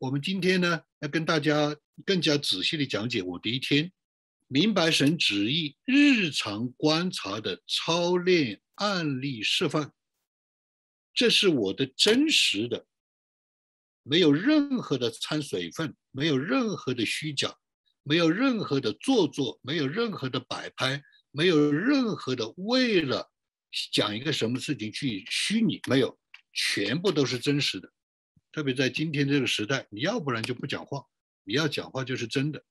我们今天呢要跟大家更加仔细的讲解我的一天，明白神旨意日常观察的操练案例示范。这是我的真实的，没有任何的掺水分，没有任何的虚假，没有任何的做作，没有任何的摆拍，没有任何的为了讲一个什么事情去虚拟，没有，全部都是真实的。特别在今天这个时代，你要不然就不讲话，你要讲话就是真的。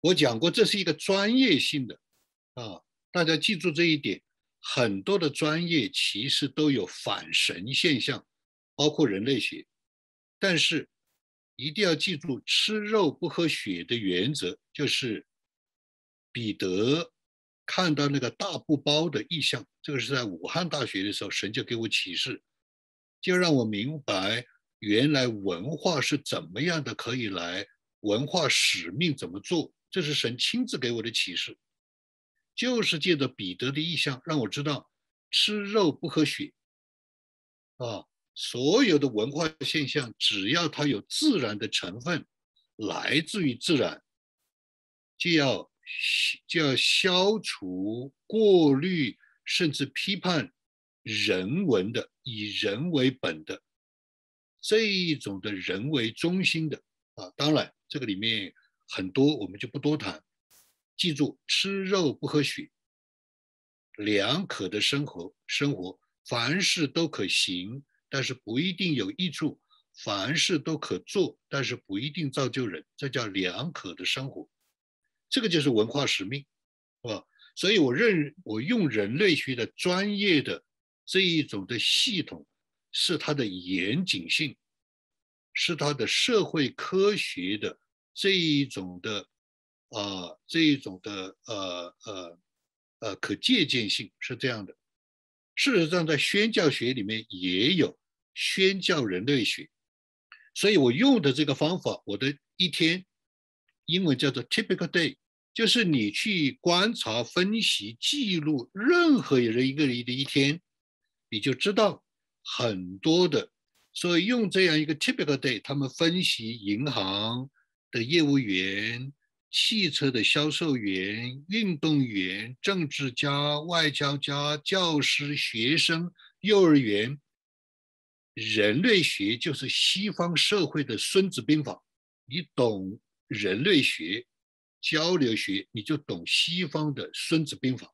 我讲过，这是一个专业性的啊，大家记住这一点。很多的专业其实都有反神现象，包括人类学。但是一定要记住，吃肉不喝血的原则，就是彼得看到那个大布包的意象，这个是在武汉大学的时候，神就给我启示，就让我明白。原来文化是怎么样的？可以来文化使命怎么做？这是神亲自给我的启示，就是借着彼得的意象，让我知道吃肉不喝血啊。所有的文化现象，只要它有自然的成分，来自于自然，就要就要消除、过滤，甚至批判人文的，以人为本的。这一种的人为中心的啊，当然这个里面很多我们就不多谈。记住，吃肉不喝血，两可的生活，生活凡事都可行，但是不一定有益处；凡事都可做，但是不一定造就人。这叫两可的生活，这个就是文化使命，是吧？所以我认我用人类学的专业的这一种的系统。是它的严谨性，是它的社会科学的这一种的啊，这一种的呃呃呃可借鉴性是这样的。事实上，在宣教学里面也有宣教人类学，所以我用的这个方法，我的一天英文叫做 typical day，就是你去观察、分析、记录任何人一个人的一天，你就知道。很多的，所以用这样一个 typical day，他们分析银行的业务员、汽车的销售员、运动员、政治家、外交家、教师、学生、幼儿园。人类学就是西方社会的《孙子兵法》，你懂人类学、交流学，你就懂西方的《孙子兵法》。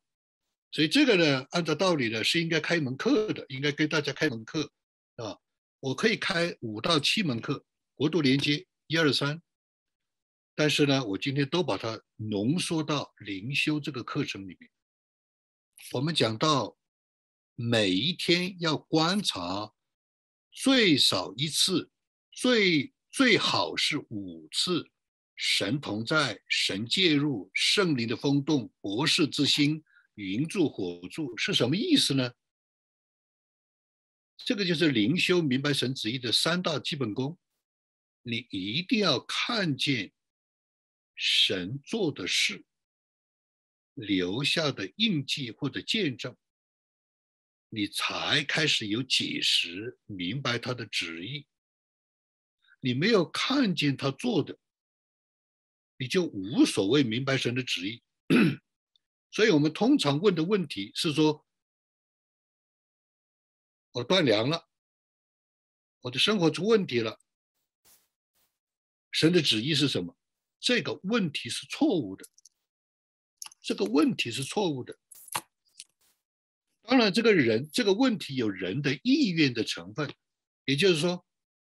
所以这个呢，按照道理呢是应该开门课的，应该给大家开门课，啊，我可以开五到七门课，国度连接一二三。但是呢，我今天都把它浓缩到灵修这个课程里面。我们讲到每一天要观察最少一次，最最好是五次，神同在，神介入，圣灵的风动，博士之心。云柱火柱是什么意思呢？这个就是灵修明白神旨意的三大基本功。你一定要看见神做的事，留下的印记或者见证，你才开始有解释，明白他的旨意。你没有看见他做的，你就无所谓明白神的旨意。所以我们通常问的问题是说：我断粮了，我的生活出问题了，神的旨意是什么？这个问题是错误的，这个问题是错误的。当然，这个人这个问题有人的意愿的成分，也就是说，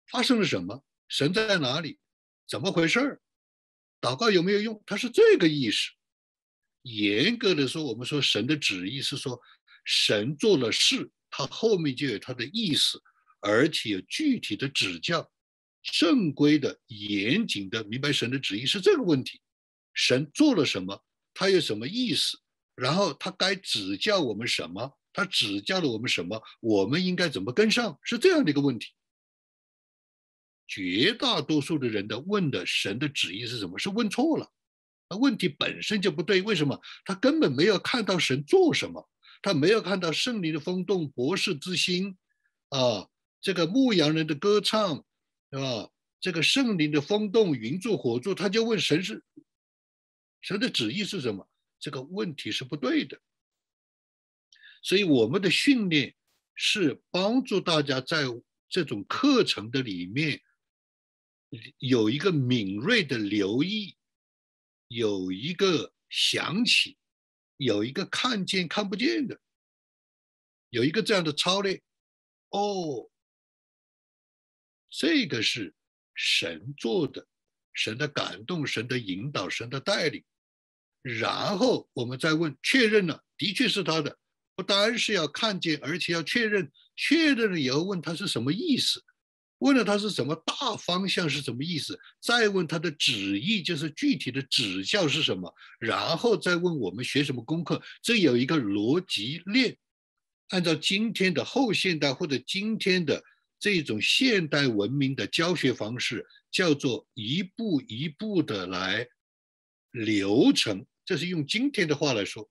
发生了什么？神在哪里？怎么回事儿？祷告有没有用？他是这个意识。严格的说，我们说神的旨意是说，神做了事，他后面就有他的意思，而且有具体的指教，正规的、严谨的，明白神的旨意是这个问题。神做了什么？他有什么意思？然后他该指教我们什么？他指教了我们什么？我们应该怎么跟上？是这样的一个问题。绝大多数的人的问的神的旨意是什么？是问错了。那问题本身就不对，为什么？他根本没有看到神做什么，他没有看到圣灵的风动、博士之心，啊，这个牧羊人的歌唱，是吧？这个圣灵的风动、云柱、火柱，他就问神是神的旨意是什么？这个问题是不对的。所以我们的训练是帮助大家在这种课程的里面有一个敏锐的留意，有一个想起，有一个看见看不见的，有一个这样的操练。哦，这个是。神做的，神的感动，神的引导，神的带领，然后我们再问确认了，的确是他的，不单是要看见，而且要确认，确认了以后问他是什么意思，问了他是什么大方向是什么意思，再问他的旨意，就是具体的指教是什么，然后再问我们学什么功课，这有一个逻辑链，按照今天的后现代或者今天的。这种现代文明的教学方式叫做一步一步的来流程，这是用今天的话来说，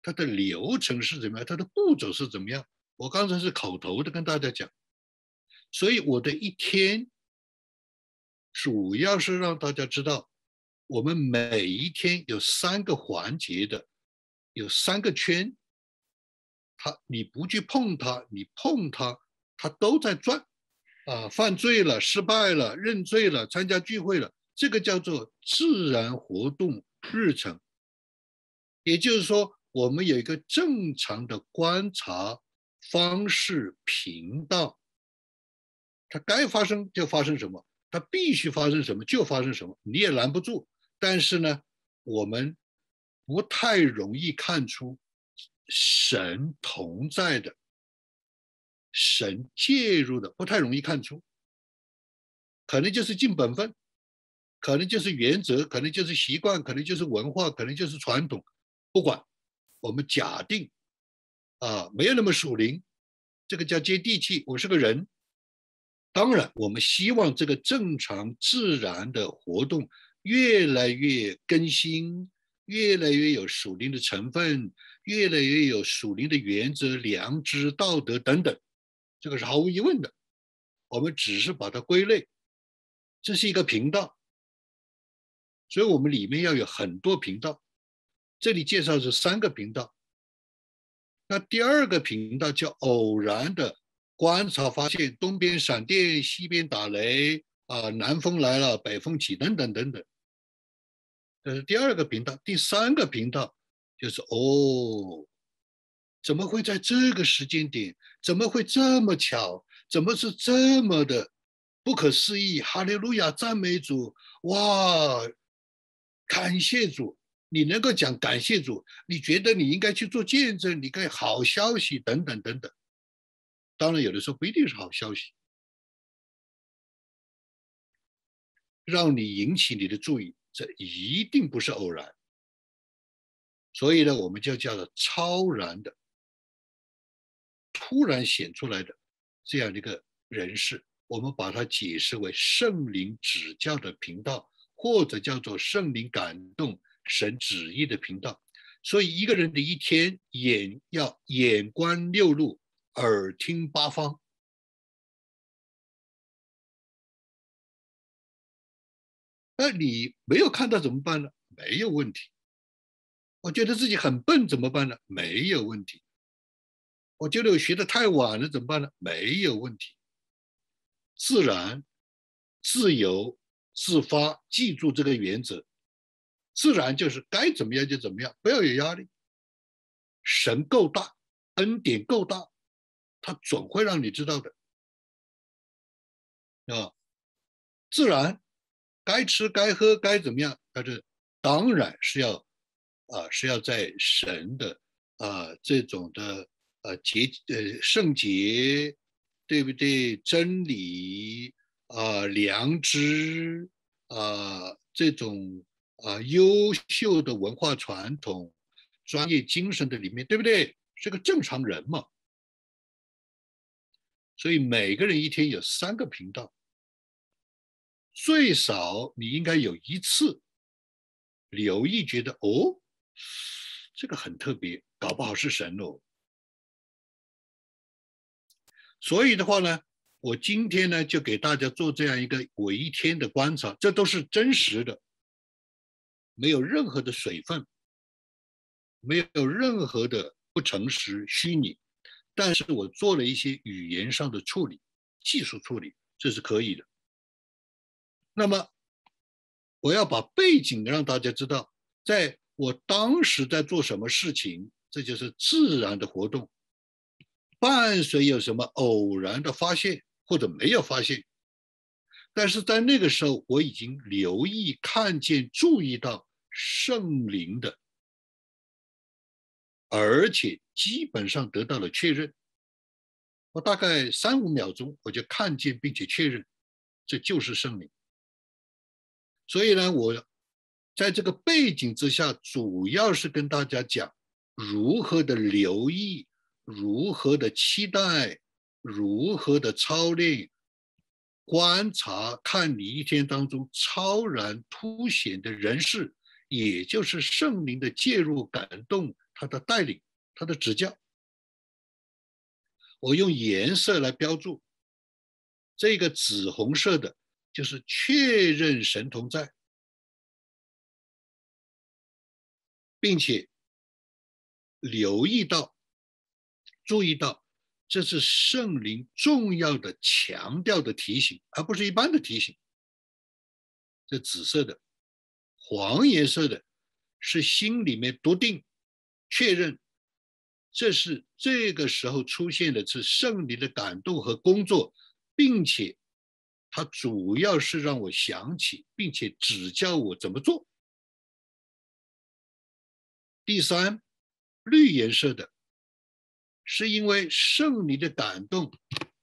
它的流程是怎么样？它的步骤是怎么样？我刚才是口头的跟大家讲，所以我的一天主要是让大家知道，我们每一天有三个环节的，有三个圈，它你不去碰它，你碰它，它都在转。啊，犯罪了，失败了，认罪了，参加聚会了，这个叫做自然活动日程。也就是说，我们有一个正常的观察方式频道，它该发生就发生什么，它必须发生什么就发生什么，你也拦不住。但是呢，我们不太容易看出神同在的。神介入的不太容易看出，可能就是尽本分，可能就是原则，可能就是习惯，可能就是文化，可能就是传统。不管，我们假定啊，没有那么属灵，这个叫接地气。我是个人，当然，我们希望这个正常自然的活动越来越更新，越来越有属灵的成分，越来越有属灵的原则、良知、道德等等。这个是毫无疑问的，我们只是把它归类，这是一个频道，所以我们里面要有很多频道。这里介绍是三个频道，那第二个频道叫偶然的观察发现，东边闪电，西边打雷啊，南风来了，北风起，等等等等。这是第二个频道，第三个频道就是哦。怎么会在这个时间点？怎么会这么巧？怎么是这么的不可思议？哈利路亚，赞美主！哇，感谢主！你能够讲感谢主，你觉得你应该去做见证，你可以好消息等等等等。当然，有的时候不一定是好消息，让你引起你的注意，这一定不是偶然。所以呢，我们就叫做超然的。突然显出来的这样的一个人士，我们把它解释为圣灵指教的频道，或者叫做圣灵感动神旨意的频道。所以一个人的一天，眼要眼观六路，耳听八方。那你没有看到怎么办呢？没有问题。我觉得自己很笨怎么办呢？没有问题。我觉得我学的太晚了，怎么办呢？没有问题，自然、自由、自发，记住这个原则。自然就是该怎么样就怎么样，不要有压力。神够大，恩典够大，他总会让你知道的。啊，自然该吃该喝该怎么样，但是当然是要啊，是要在神的啊这种的。呃，节呃圣洁，对不对？真理啊，良知啊，这种啊优秀的文化传统、专业精神的里面，对不对？是个正常人嘛。所以每个人一天有三个频道，最少你应该有一次留意，觉得哦，这个很特别，搞不好是神哦。所以的话呢，我今天呢就给大家做这样一个我一天的观察，这都是真实的，没有任何的水分，没有任何的不诚实、虚拟，但是我做了一些语言上的处理、技术处理，这是可以的。那么我要把背景让大家知道，在我当时在做什么事情，这就是自然的活动，伴随有什么偶然的发现。或者没有发现，但是在那个时候，我已经留意、看见、注意到圣灵的，而且基本上得到了确认。我大概三五秒钟，我就看见并且确认，这就是圣灵。所以呢，我在这个背景之下，主要是跟大家讲如何的留意，如何的期待。如何的操练、观察、看你一天当中超然凸显的人事，也就是圣灵的介入、感动、他的带领、他的指教。我用颜色来标注，这个紫红色的，就是确认神同在，并且留意到、注意到。这是圣灵重要的强调的提醒，而不是一般的提醒。这紫色的、黄颜色的，是心里面笃定、确认，这是这个时候出现的是圣灵的感动和工作，并且它主要是让我想起，并且指教我怎么做。第三，绿颜色的。是因为圣灵的感动，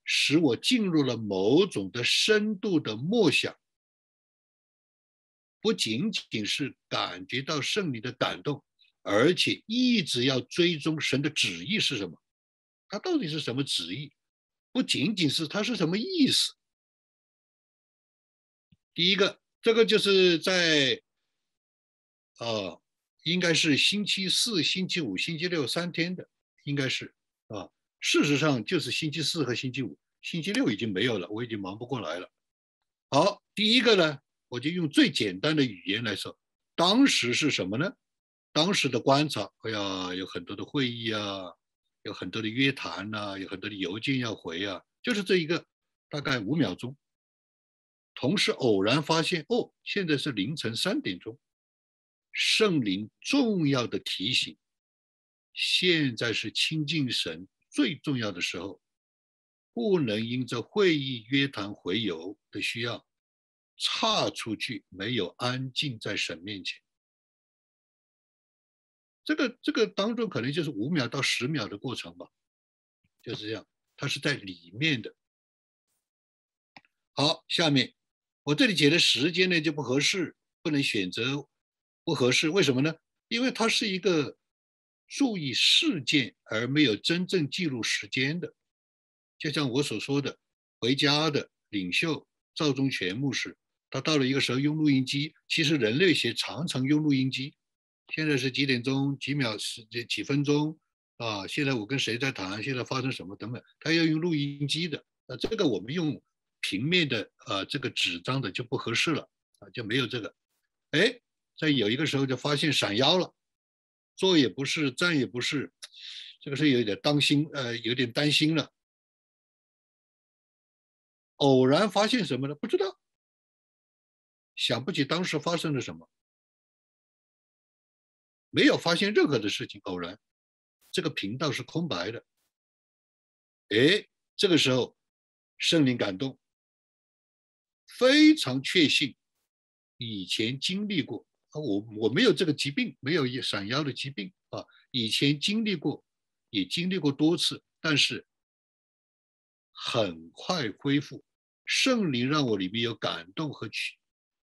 使我进入了某种的深度的默想，不仅仅是感觉到圣灵的感动，而且一直要追踪神的旨意是什么，他到底是什么旨意，不仅仅是他是什么意思。第一个，这个就是在，啊，应该是星期四、星期五、星期六三天的，应该是。啊，事实上就是星期四和星期五，星期六已经没有了，我已经忙不过来了。好，第一个呢，我就用最简单的语言来说，当时是什么呢？当时的观察，哎呀，有很多的会议啊，有很多的约谈呐，有很多的邮件要回啊，就是这一个，大概五秒钟。同时偶然发现，哦，现在是凌晨三点钟，圣灵重要的提醒。现在是亲近神最重要的时候，不能因着会议约谈回游的需要，岔出去，没有安静在神面前。这个这个当中可能就是五秒到十秒的过程吧，就是这样，它是在里面的。好，下面我这里写的时间呢就不合适，不能选择不合适，为什么呢？因为它是一个。注意事件而没有真正记录时间的，就像我所说的，回家的领袖赵忠全牧师，他到了一个时候用录音机。其实人类学常常用录音机。现在是几点钟？几秒时间？几分钟？啊，现在我跟谁在谈？现在发生什么？等等，他要用录音机的。那这个我们用平面的啊，这个纸张的就不合适了啊，就没有这个。哎，在有一个时候就发现闪腰了。坐也不是，站也不是，这个是有点当心，呃，有点担心了。偶然发现什么呢？不知道，想不起当时发生了什么，没有发现任何的事情。偶然，这个频道是空白的。哎，这个时候，圣灵感动，非常确信以前经历过。啊，我我没有这个疾病，没有一闪腰的疾病啊。以前经历过，也经历过多次，但是很快恢复。圣灵让我里面有感动和指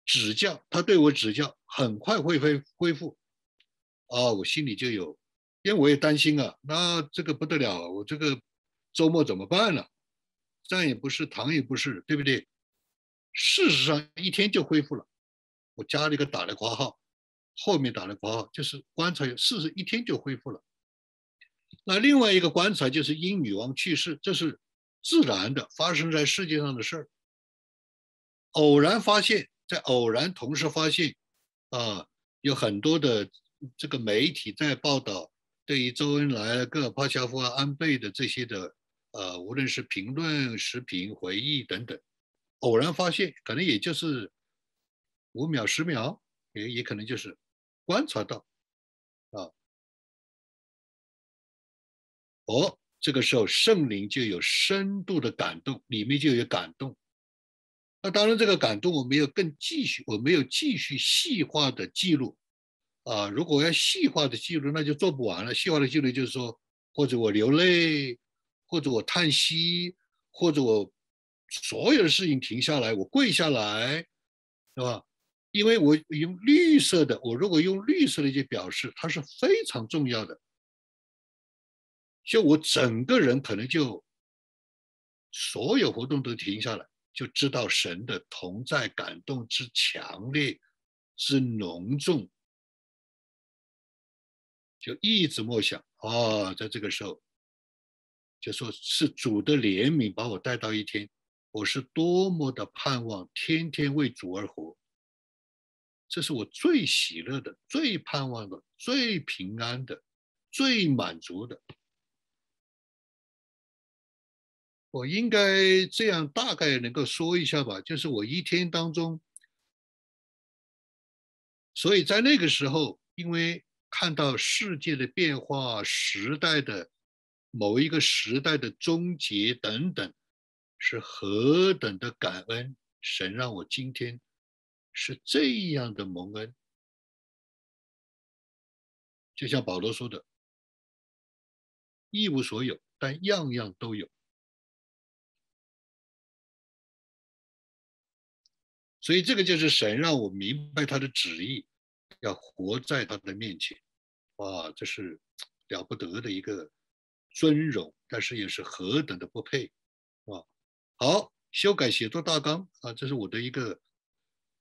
指教，他对我指教，很快会恢恢复。啊，我心里就有，因为我也担心啊，那这个不得了，我这个周末怎么办呢？站也不是，躺也不是，对不对？事实上，一天就恢复了。我加了一个打了括号，后面打了括号，就是观察事实一天就恢复了。那另外一个观察就是英女王去世，这是自然的发生在世界上的事儿。偶然发现，在偶然同时发现，啊，有很多的这个媒体在报道对于周恩来、戈尔巴乔夫啊、安倍的这些的，呃，无论是评论、视频、回忆等等，偶然发现，可能也就是五秒、十秒，也也可能就是观察到，啊，哦，这个时候圣灵就有深度的感动，里面就有感动。那当然，这个感动我没有更继续，我没有继续细化的记录，啊，如果要细化的记录，那就做不完了。细化的记录就是说，或者我流泪，或者我叹息，或者我所有的事情停下来，我跪下来，是吧？因为我用绿色的，我如果用绿色的去表示，它是非常重要的，就我整个人可能就所有活动都停下来。就知道神的同在感动之强烈之浓重，就一直默想啊，在这个时候，就说是主的怜悯把我带到一天，我是多么的盼望天天为主而活，这是我最喜乐的、最盼望的、最平安的、最满足的。我应该这样大概能够说一下吧，就是我一天当中，所以在那个时候，因为看到世界的变化、时代的某一个时代的终结等等，是何等的感恩！神让我今天是这样的蒙恩，就像保罗说的：“一无所有，但样样都有。”所以这个就是神让我明白他的旨意，要活在他的面前，哇，这是了不得的一个尊荣，但是也是何等的不配，啊！好，修改写作大纲啊，这是我的一个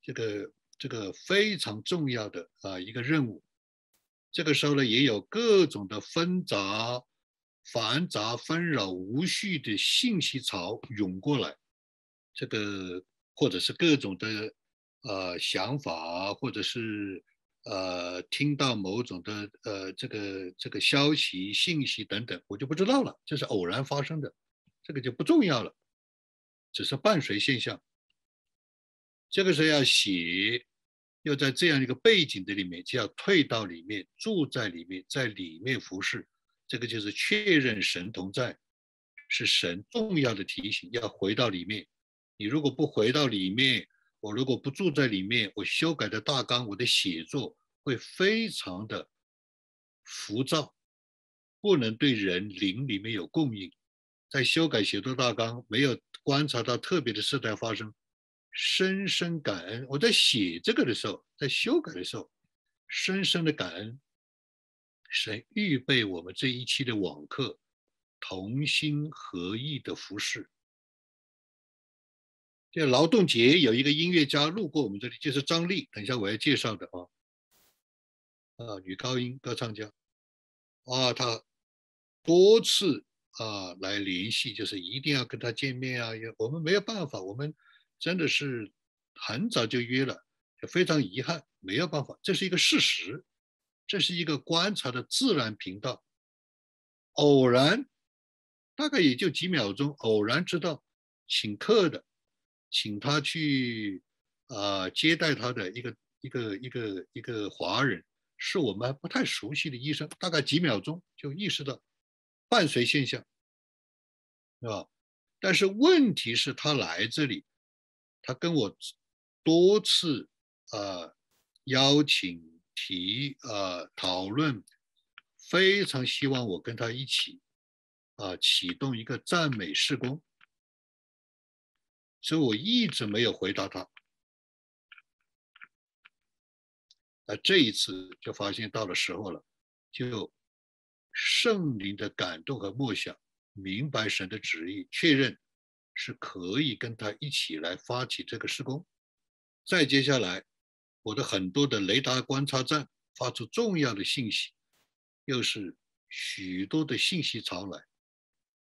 这个这个非常重要的啊一个任务。这个时候呢，也有各种的纷杂、繁杂、纷扰、无序的信息潮涌过来，这个。或者是各种的呃想法，或者是呃听到某种的呃这个这个消息信息等等，我就不知道了，这是偶然发生的，这个就不重要了，只是伴随现象。这个时候要写，要在这样一个背景的里面，就要退到里面，住在里面，在里面服侍，这个就是确认神同在，是神重要的提醒，要回到里面。你如果不回到里面，我如果不住在里面，我修改的大纲，我的写作会非常的浮躁，不能对人灵里面有供应。在修改写作大纲，没有观察到特别的事态发生，深深感恩。我在写这个的时候，在修改的时候，深深的感恩，神预备我们这一期的网课，同心合意的服饰。这劳动节有一个音乐家路过我们这里，就是张丽。等一下我要介绍的啊，啊，女高音歌唱家，啊，她多次啊来联系，就是一定要跟她见面啊。也我们没有办法，我们真的是很早就约了，非常遗憾，没有办法，这是一个事实，这是一个观察的自然频道。偶然，大概也就几秒钟，偶然知道请客的。请他去，啊，接待他的一个一个一个一个华人，是我们不太熟悉的医生，大概几秒钟就意识到伴随现象，是吧？但是问题是，他来这里，他跟我多次啊邀请提啊讨论，非常希望我跟他一起啊启动一个赞美施工。所以我一直没有回答他。那这一次就发现到了时候了，就圣灵的感动和默想，明白神的旨意，确认是可以跟他一起来发起这个施工。再接下来，我的很多的雷达观察站发出重要的信息，又是许多的信息潮来。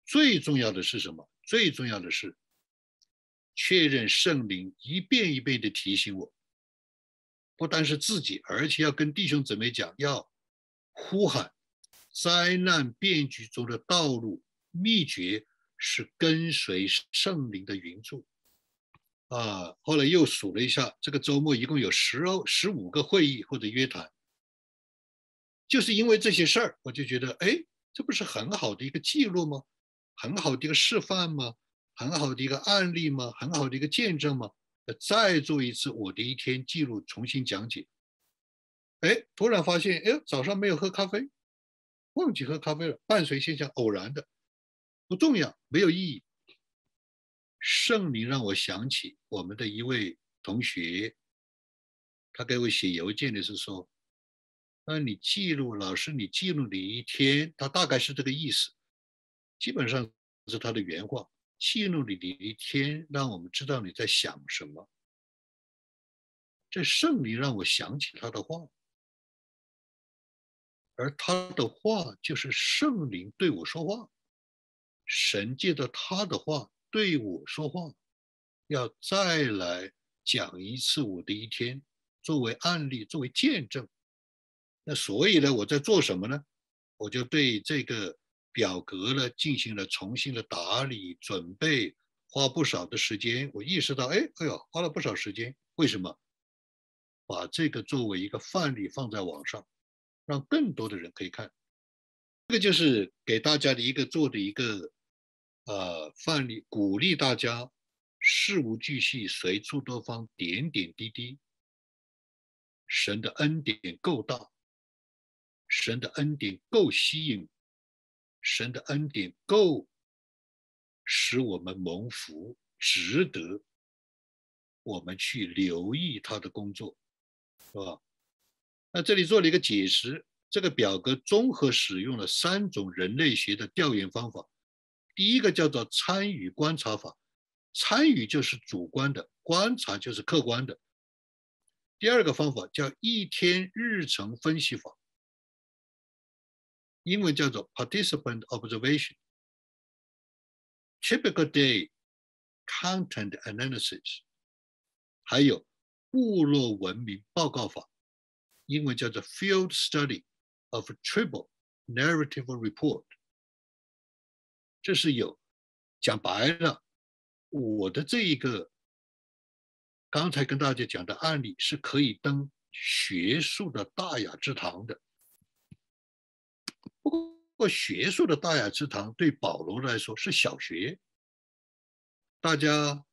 最重要的是什么？最重要的是确认圣灵一遍一遍的提醒我，不单是自己，而且要跟弟兄姊妹讲，要呼喊灾难变局中的道路秘诀是跟随圣灵的云柱。啊，后来又数了一下，这个周末一共有十十五个会议或者约谈，就是因为这些事儿，我就觉得，哎，这不是很好的一个记录吗？很好的一个示范吗？很好的一个案例吗？很好的一个见证吗？再做一次我的一天记录，重新讲解。哎，突然发现，哎，早上没有喝咖啡，忘记喝咖啡了，伴随现象，偶然的，不重要，没有意义。圣灵让我想起我们的一位同学，他给我写邮件的是说：“那你记录，老师，你记录你一天，他大概是这个意思，基本上是他的原话。记录你的一天，让我们知道你在想什么。这圣灵让我想起他的话，而他的话就是圣灵对我说话，神借着他的话。”对我说话，要再来讲一次我的一天，作为案例，作为见证。那所以呢，我在做什么呢？我就对这个表格呢进行了重新的打理准备，花不少的时间。我意识到，哎，哎呦，花了不少时间。为什么？把这个作为一个范例放在网上，让更多的人可以看。这个就是给大家的一个做的一个。呃，范例鼓励大家事无巨细，随处多方，点点滴滴。神的恩典够大，神的恩典够吸引，神的恩典够使我们蒙福，值得我们去留意他的工作，是吧？那这里做了一个解释，这个表格综合使用了三种人类学的调研方法。第一个叫做参与观察法，参与就是主观的，观察就是客观的。第二个方法叫一天日程分析法，英文叫做 participant observation。typical day content analysis，还有部落文明报告法，英文叫做 field study of tribal narrative report。这是有，讲白了，我的这一个刚才跟大家讲的案例是可以登学术的大雅之堂的。不过学术的大雅之堂对保罗来说是小学。大家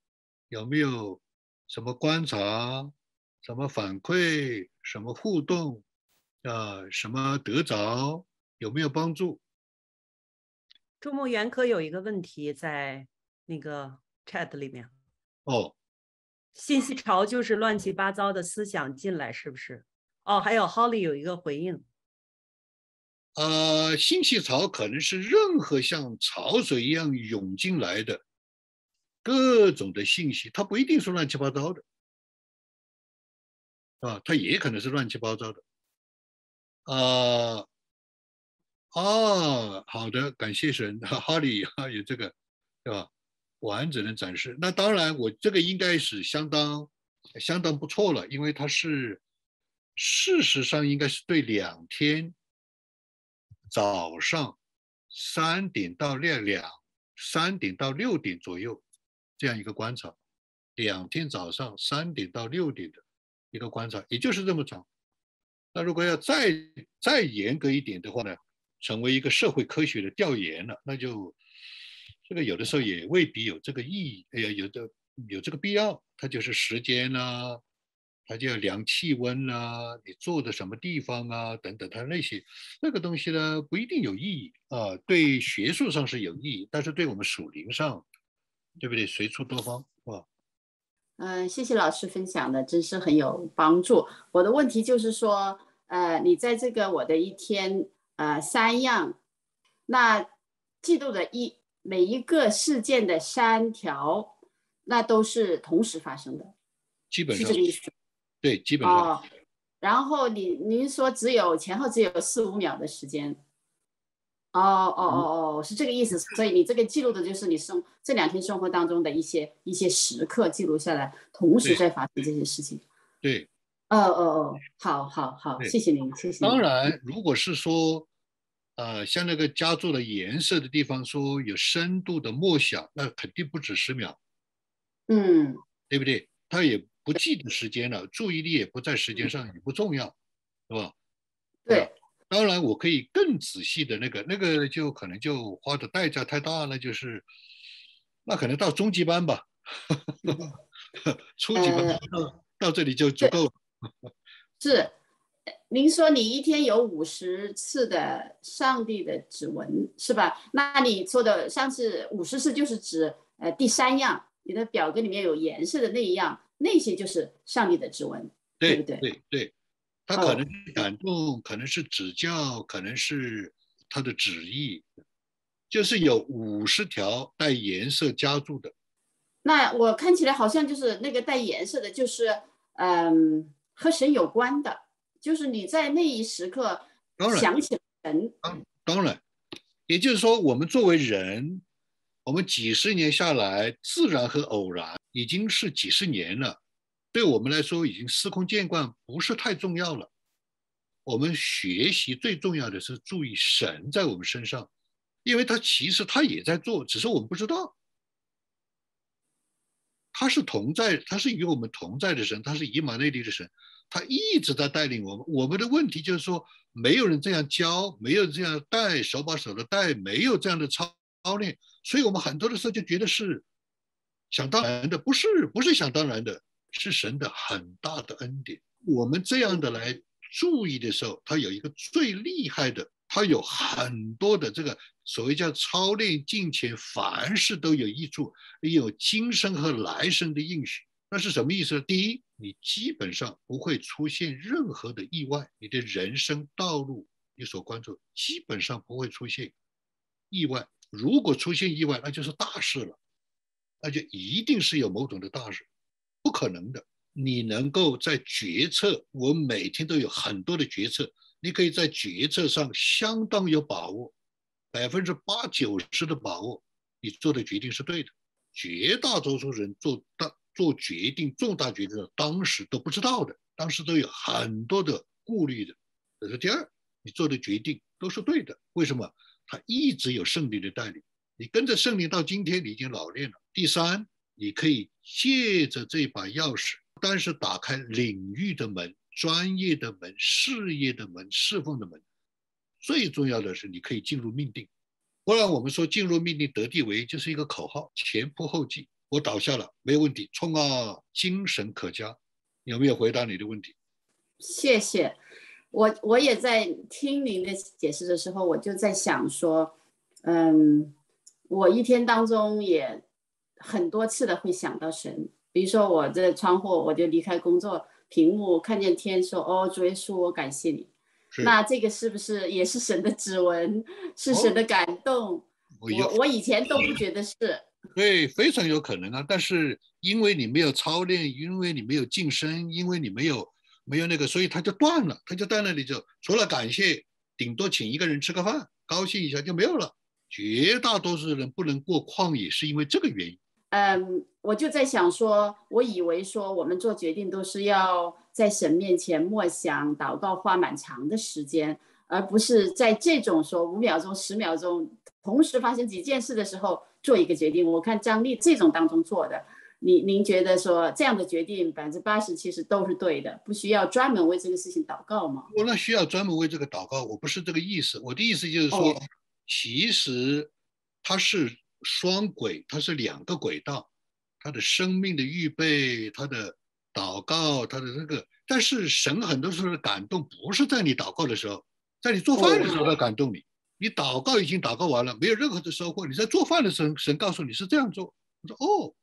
有没有什么观察、什么反馈、什么互动啊？什么得着？有没有帮助？周末元科有一个问题在那个 chat 里面哦，信息潮就是乱七八糟的思想进来，是不是？哦，还有 Holly 有一个回应，呃，信息潮可能是任何像潮水一样涌进来的各种的信息，它不一定是乱七八糟的，啊，它也可能是乱七八糟的，啊。哦，好的，感谢神，哈利哈有这个，对吧？完整的展示。那当然，我这个应该是相当相当不错了，因为它是事实上应该是对两天早上三点到六两三点到六点左右这样一个观察，两天早上三点到六点的一个观察，也就是这么长。那如果要再再严格一点的话呢？成为一个社会科学的调研了，那就这个有的时候也未必有这个意义。哎呀，有的有这个必要，它就是时间呐，它就要量气温呐，你坐的什么地方啊，等等，它那些那个东西呢，不一定有意义啊。对学术上是有意义，但是对我们属灵上，对不对？随处多方是吧。嗯，谢谢老师分享的，真是很有帮助。我的问题就是说，呃，你在这个我的一天。呃，三样，那季度的一每一个事件的三条，那都是同时发生的，基本上是这个意思。对，基本上。哦，然后你您说只有前后只有四五秒的时间，哦哦哦哦，是这个意思。所以你这个记录的就是你生这两天生活当中的一些一些时刻记录下来，同时在发生这些事情。对，哦哦哦，好好好，谢谢您，谢谢您。当然，如果是说，呃，像那个加注了颜色的地方说有深度的默想，那肯定不止十秒，嗯对不对？它也不记得时间了，注意力也不在时间上，也不重要，是吧？对，当然，我可以更仔细的那个，那个就可能就花的代价太大了，就是那可能到中级班吧，初级班呃到到这里就足够了。是。您说你一天有五十次的上帝的指纹是吧？那你说的上次五十次就是指呃第三样，你的表格里面有颜色的那一样，那些就是上帝的指纹。对对不对对对，他哦可能是感动，可能是指教，可能是他的旨意，就是有五十条带颜色加注的。那我看起来好像就是那个带颜色的，就是嗯和神有关的，就是你在那一时刻想起了神，当然，也就是说，我们作为人，我们几十年下来，自然和偶然已经是几十年了，对我们来说已经司空见惯，不是太重要了。我们学习最重要的是注意神在我们身上，因为他其实他也在做，只是我们不知道。他是同在，他是与我们同在的神，他是以马内利的神，他一直在带领我们。我们的问题就是说，没有人这样教，没有这样带，手把手的带，没有这样的操操练，所以我们很多的时候就觉得是想当然的，不是不是想当然的，是神的很大的恩典。我们这样的来注意的时候，他有一个最厉害的，他有很多的这个所谓叫操练进前，凡事都有益处，有今生和来生的应许。那是什么意思呢？第一，你基本上不会出现任何的意外，你的人生道路你所关注基本上不会出现意外。如果出现意外，那就是大事了，那就一定是有某种的大事，不可能的。你能够在决策，我每天都有很多的决策，你可以在决策上相当有把握，百分之八九十的把握，你做的决定是对的。绝大多数人做大做决定、重大决定的，当时都不知道的，当时都有很多的顾虑的。这是第二，你做的决定都是对的，为什么？他一直有圣灵的带领，你跟着圣灵到今天，你已经老练了。第三，你可以借着这把钥匙，但是打开领域的门、专业的门、事业的门、侍奉的门。最重要的是，你可以进入命定。不然我们说进入命定得地为就是一个口号，前仆后继。我倒下了，没有问题，冲啊，精神可嘉。有没有回答你的问题？谢谢。我我也在听您的解释的时候，我就在想说，嗯，我一天当中也很多次的会想到神，比如说我这窗户，我就离开工作，屏幕看见天说，哦，主耶稣，我感谢你。那这个是不是也是神的指纹，是神的感动？我我以前都不觉得是，对，非常有可能啊。但是因为你没有操练，因为你没有晋升，因为你没有没有那个，所以他就断了，他就在那里就除了感谢，顶多请一个人吃个饭，高兴一下就没有了。绝大多数人不能过旷野，是因为这个原因。嗯，我就在想说，我以为说我们做决定都是要在神面前默想、祷告，花蛮长的时间，而不是在这种说五秒钟、十秒钟同时发生几件事的时候做一个决定。我看张丽这种当中做的，您您觉得说这样的决定百分之八十其实都是对的，不需要专门为这个事情祷告吗？我那需要专门为这个祷告，我不是这个意思。我的意思就是说，哦其实它是双轨，它是两个轨道，它的生命的预备，它的祷告，它的这个。但是神很多时候的感动不是在你祷告的时候，在你做饭的时候他感动你。你祷告已经祷告完了，没有任何的收获。你在做饭的时候，神告诉你是这样做。我说哦，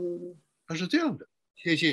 嗯。他是这样的。谢谢。